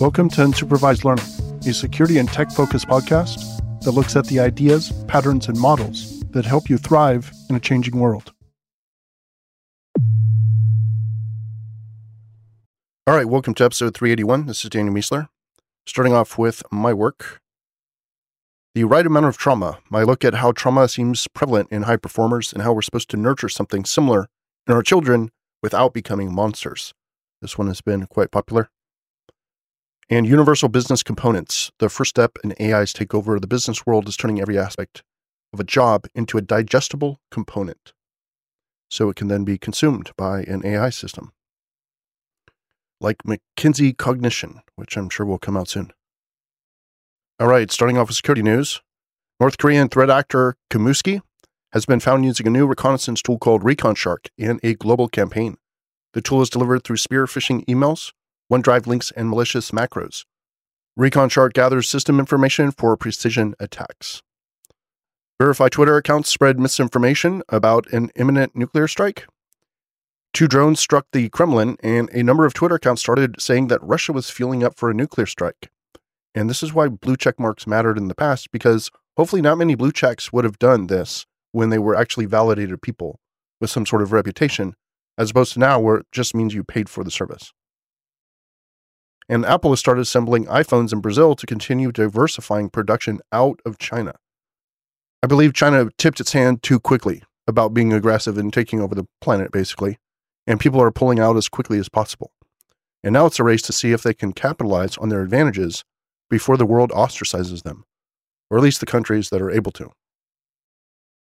Welcome to Unsupervised Learning, a security and tech focused podcast that looks at the ideas, patterns, and models that help you thrive in a changing world. All right, welcome to episode 381. This is Daniel Miessler. Starting off with my work The Right Amount of Trauma. My look at how trauma seems prevalent in high performers and how we're supposed to nurture something similar in our children without becoming monsters. This one has been quite popular. And universal business components. The first step in AI's takeover of the business world is turning every aspect of a job into a digestible component so it can then be consumed by an AI system. Like McKinsey Cognition, which I'm sure will come out soon. All right, starting off with security news. North Korean threat actor Kimsuky has been found using a new reconnaissance tool called ReconShark in a global campaign. The tool is delivered through spear phishing emails, OneDrive links, and malicious macros. ReconShark gathers system information for precision attacks. Verify Twitter accounts spread misinformation about an imminent nuclear strike. Two drones struck the Kremlin, and a number of Twitter accounts started saying that Russia was fueling up for a nuclear strike. And this is why blue check marks mattered in the past, because hopefully not many blue checks would have done this when they were actually validated people with some sort of reputation, as opposed to now where it just means you paid for the service. And Apple has started assembling iPhones in Brazil to continue diversifying production out of China. I believe China tipped its hand too quickly about being aggressive and taking over the planet, basically, and people are pulling out as quickly as possible. And now it's a race to see if they can capitalize on their advantages before the world ostracizes them, or at least the countries that are able to.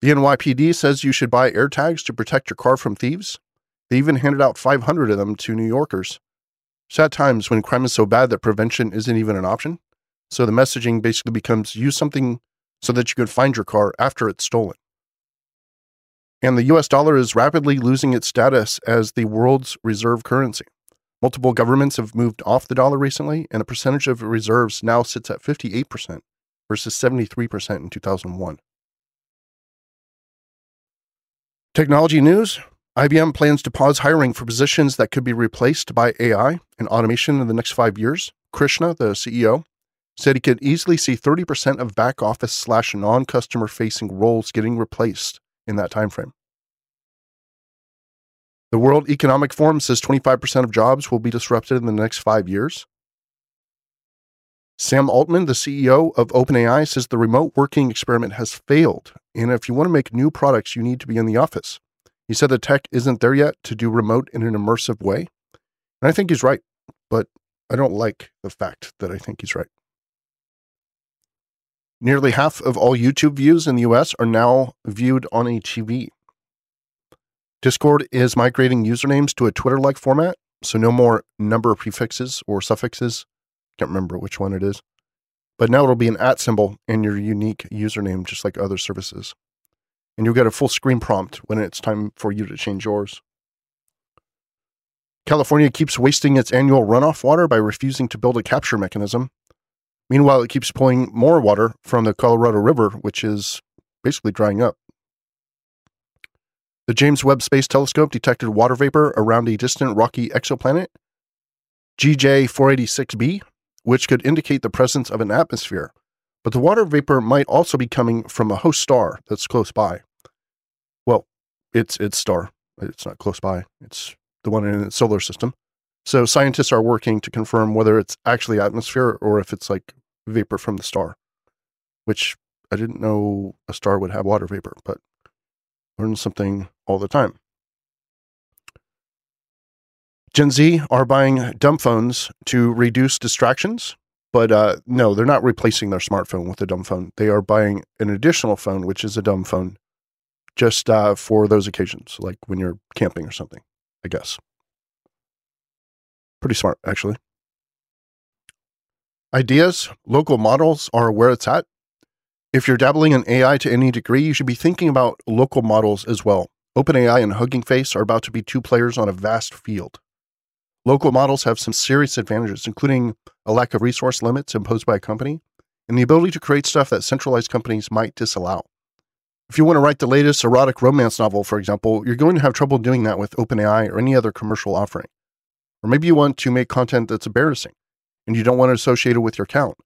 The NYPD says you should buy AirTags to protect your car from thieves. They even handed out 500 of them to New Yorkers. Sad times when crime is so bad that prevention isn't even an option. So the messaging basically becomes use something so that you can find your car after it's stolen. And the US dollar is rapidly losing its status as the world's reserve currency. Multiple governments have moved off the dollar recently, and the percentage of reserves now sits at 58% versus 73% in 2001. Technology news IBM plans to pause hiring for positions that could be replaced by AI and automation in the next five years. Krishna, the CEO, said he could easily see 30% of back office slash non customer facing roles getting replaced in that time frame. The World Economic Forum says 25% of jobs will be disrupted in the next five years. Sam Altman, the CEO of OpenAI, says the remote working experiment has failed. And if you want to make new products, you need to be in the office. He said the tech isn't there yet to do remote in an immersive way. And I think he's right, but I don't like the fact that I think he's right. Nearly half of all YouTube views in the US are now viewed on a TV. Discord is migrating usernames to a Twitter like format, so no more number prefixes or suffixes. Can't remember which one it is. But now it'll be an at symbol and your unique username, just like other services and you'll get a full screen prompt when it's time for you to change yours. California keeps wasting its annual runoff water by refusing to build a capture mechanism. Meanwhile, it keeps pulling more water from the Colorado River, which is basically drying up. The James Webb Space Telescope detected water vapor around a distant rocky exoplanet, GJ 486b, which could indicate the presence of an atmosphere. But the water vapor might also be coming from a host star that's close by. Well, it's its star. It's not close by. It's the one in its solar system. So scientists are working to confirm whether it's actually atmosphere or if it's like vapor from the star, which I didn't know a star would have water vapor, but learn something all the time. Gen Z are buying dumb phones to reduce distractions but uh, no, they're not replacing their smartphone with a dumb phone. They are buying an additional phone, which is a dumb phone, just uh, for those occasions, like when you're camping or something, I guess. Pretty smart, actually. Ideas, local models are where it's at. If you're dabbling in AI to any degree, you should be thinking about local models as well. OpenAI and Hugging Face are about to be two players on a vast field. Local models have some serious advantages, including a lack of resource limits imposed by a company and the ability to create stuff that centralized companies might disallow. If you want to write the latest erotic romance novel, for example, you're going to have trouble doing that with OpenAI or any other commercial offering. Or maybe you want to make content that's embarrassing. and you don't want to associate it with your account.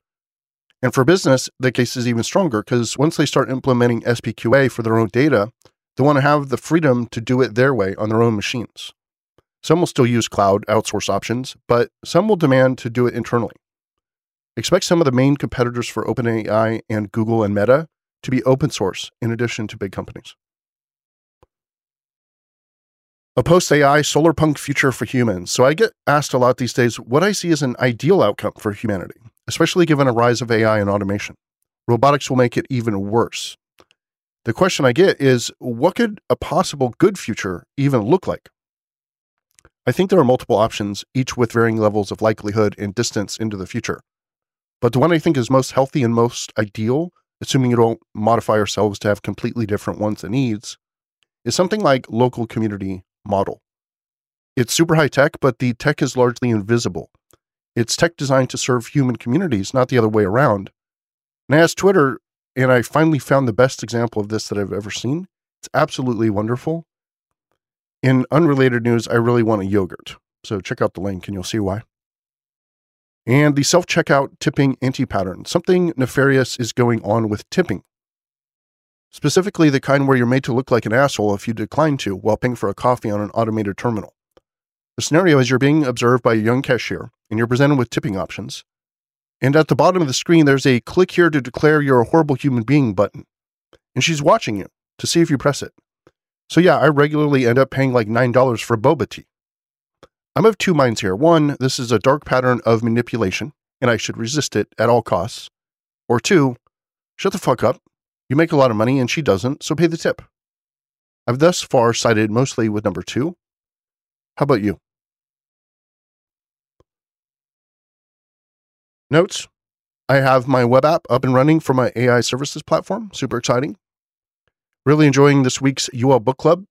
And for business, the case is even stronger because once they start implementing SPQA for their own data, they want to have the freedom to do it their way on their own machines. Some will still use cloud outsource options, but some will demand to do it internally. Expect some of the main competitors for OpenAI and Google and Meta to be open source in addition to big companies. A post AI solar punk future for humans. So I get asked a lot these days what I see as an ideal outcome for humanity, especially given a rise of AI and automation. Robotics will make it even worse. The question I get is what could a possible good future even look like? I think there are multiple options, each with varying levels of likelihood and distance into the future. But the one I think is most healthy and most ideal, assuming you don't modify ourselves to have completely different wants and needs, is something like local community model. It's super high tech, but the tech is largely invisible. It's tech designed to serve human communities, not the other way around. And I asked Twitter and I finally found the best example of this that I've ever seen. It's absolutely wonderful. In unrelated news, I really want a yogurt. So check out the link and you'll see why. And the self checkout tipping anti pattern. Something nefarious is going on with tipping. Specifically, the kind where you're made to look like an asshole if you decline to while paying for a coffee on an automated terminal. The scenario is you're being observed by a young cashier and you're presented with tipping options. And at the bottom of the screen, there's a click here to declare you're a horrible human being button. And she's watching you to see if you press it. So, yeah, I regularly end up paying like $9 for boba tea. I'm of two minds here. One, this is a dark pattern of manipulation, and I should resist it at all costs. Or two, shut the fuck up. You make a lot of money and she doesn't, so pay the tip. I've thus far sided mostly with number two. How about you? Notes I have my web app up and running for my AI services platform. Super exciting. Really enjoying this week's UL Book Club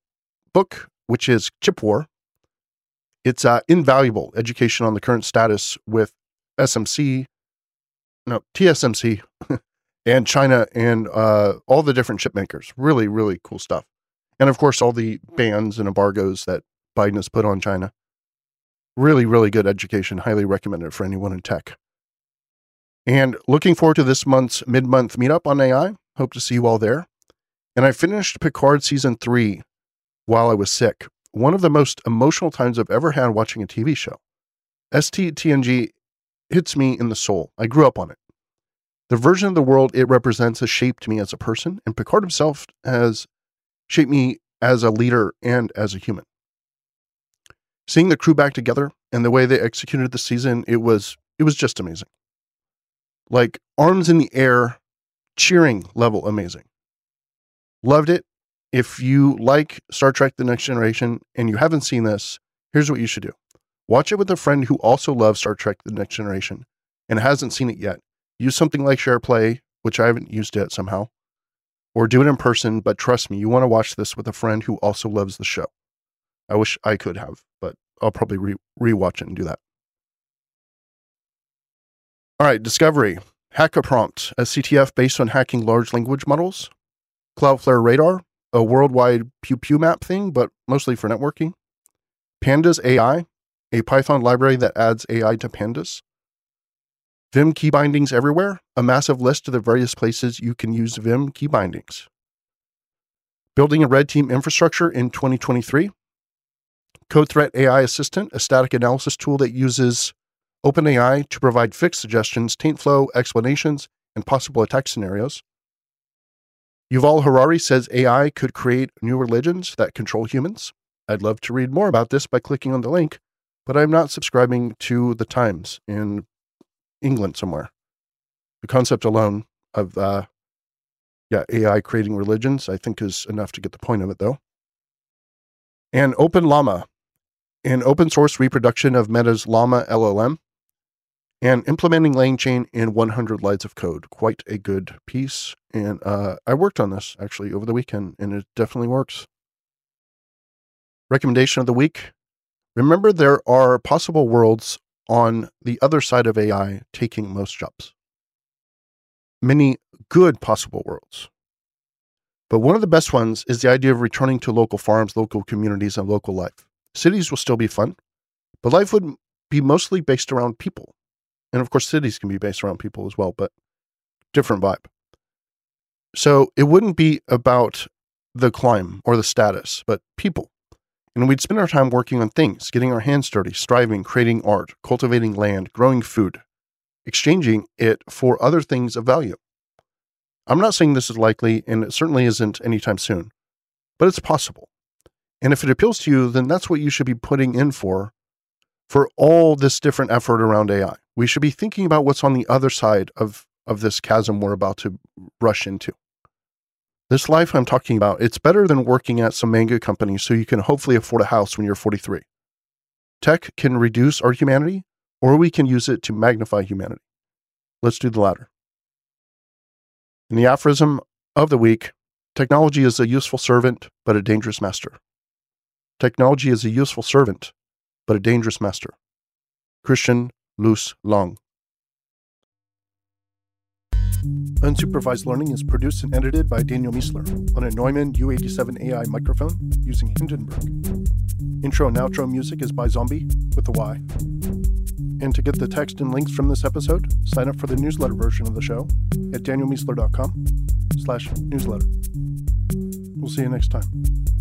book, which is Chip War. It's uh, invaluable education on the current status with SMC, no, TSMC, and China and uh, all the different chip makers. Really, really cool stuff. And of course, all the bans and embargoes that Biden has put on China. Really, really good education. Highly recommended for anyone in tech. And looking forward to this month's mid month meetup on AI. Hope to see you all there. And I finished Picard season three while I was sick. One of the most emotional times I've ever had watching a TV show. STTNG hits me in the soul. I grew up on it. The version of the world it represents has shaped me as a person, and Picard himself has shaped me as a leader and as a human. Seeing the crew back together and the way they executed the season, it was it was just amazing like arms in the air, cheering level amazing. Loved it. If you like Star Trek The Next Generation and you haven't seen this, here's what you should do watch it with a friend who also loves Star Trek The Next Generation and hasn't seen it yet. Use something like SharePlay, which I haven't used yet somehow, or do it in person. But trust me, you want to watch this with a friend who also loves the show. I wish I could have, but I'll probably re- rewatch it and do that. All right, Discovery. Hack-a-Prompt, a CTF based on hacking large language models. Cloudflare Radar, a worldwide pew pew map thing, but mostly for networking. Pandas AI, a Python library that adds AI to pandas. Vim key bindings everywhere, a massive list of the various places you can use Vim key bindings. Building a red team infrastructure in 2023. Code Threat AI Assistant, a static analysis tool that uses OpenAI to provide fixed suggestions, taint flow, explanations, and possible attack scenarios. Yuval Harari says AI could create new religions that control humans. I'd love to read more about this by clicking on the link, but I'm not subscribing to the Times in England somewhere. The concept alone of uh, yeah, AI creating religions, I think is enough to get the point of it though. And Open Llama, an open source reproduction of Meta's Llama LLM, and implementing LangChain in 100 lines of code. Quite a good piece. And uh, I worked on this actually over the weekend, and it definitely works. Recommendation of the week Remember, there are possible worlds on the other side of AI taking most jobs. Many good possible worlds. But one of the best ones is the idea of returning to local farms, local communities, and local life. Cities will still be fun, but life would be mostly based around people And of course, cities can be based around people as well, but different vibe. So it wouldn't be about the climb or the status, but people. And we'd spend our time working on things, getting our hands dirty, striving, creating art, cultivating land, growing food, exchanging it for other things of value. I'm not saying this is likely, and it certainly isn't anytime soon, but it's possible. And if it appeals to you, then that's what you should be putting in for for all this different effort around AI. We should be thinking about what's on the other side of, of this chasm we're about to rush into. This life I'm talking about, it's better than working at some manga company so you can hopefully afford a house when you're 43. Tech can reduce our humanity, or we can use it to magnify humanity. Let's do the latter. In the aphorism of the week, technology is a useful servant, but a dangerous master. Technology is a useful servant, but a dangerous master. Christian Lous Lange. Unsupervised Learning is produced and edited by Daniel Miessler on a Neumann U87 AI microphone using Hindenburg. Intro and outro music is by Zombie with a Y. And to get the text and links from this episode, sign up for the newsletter version of the show at danielmiessler.com slash newsletter. We'll see you next time.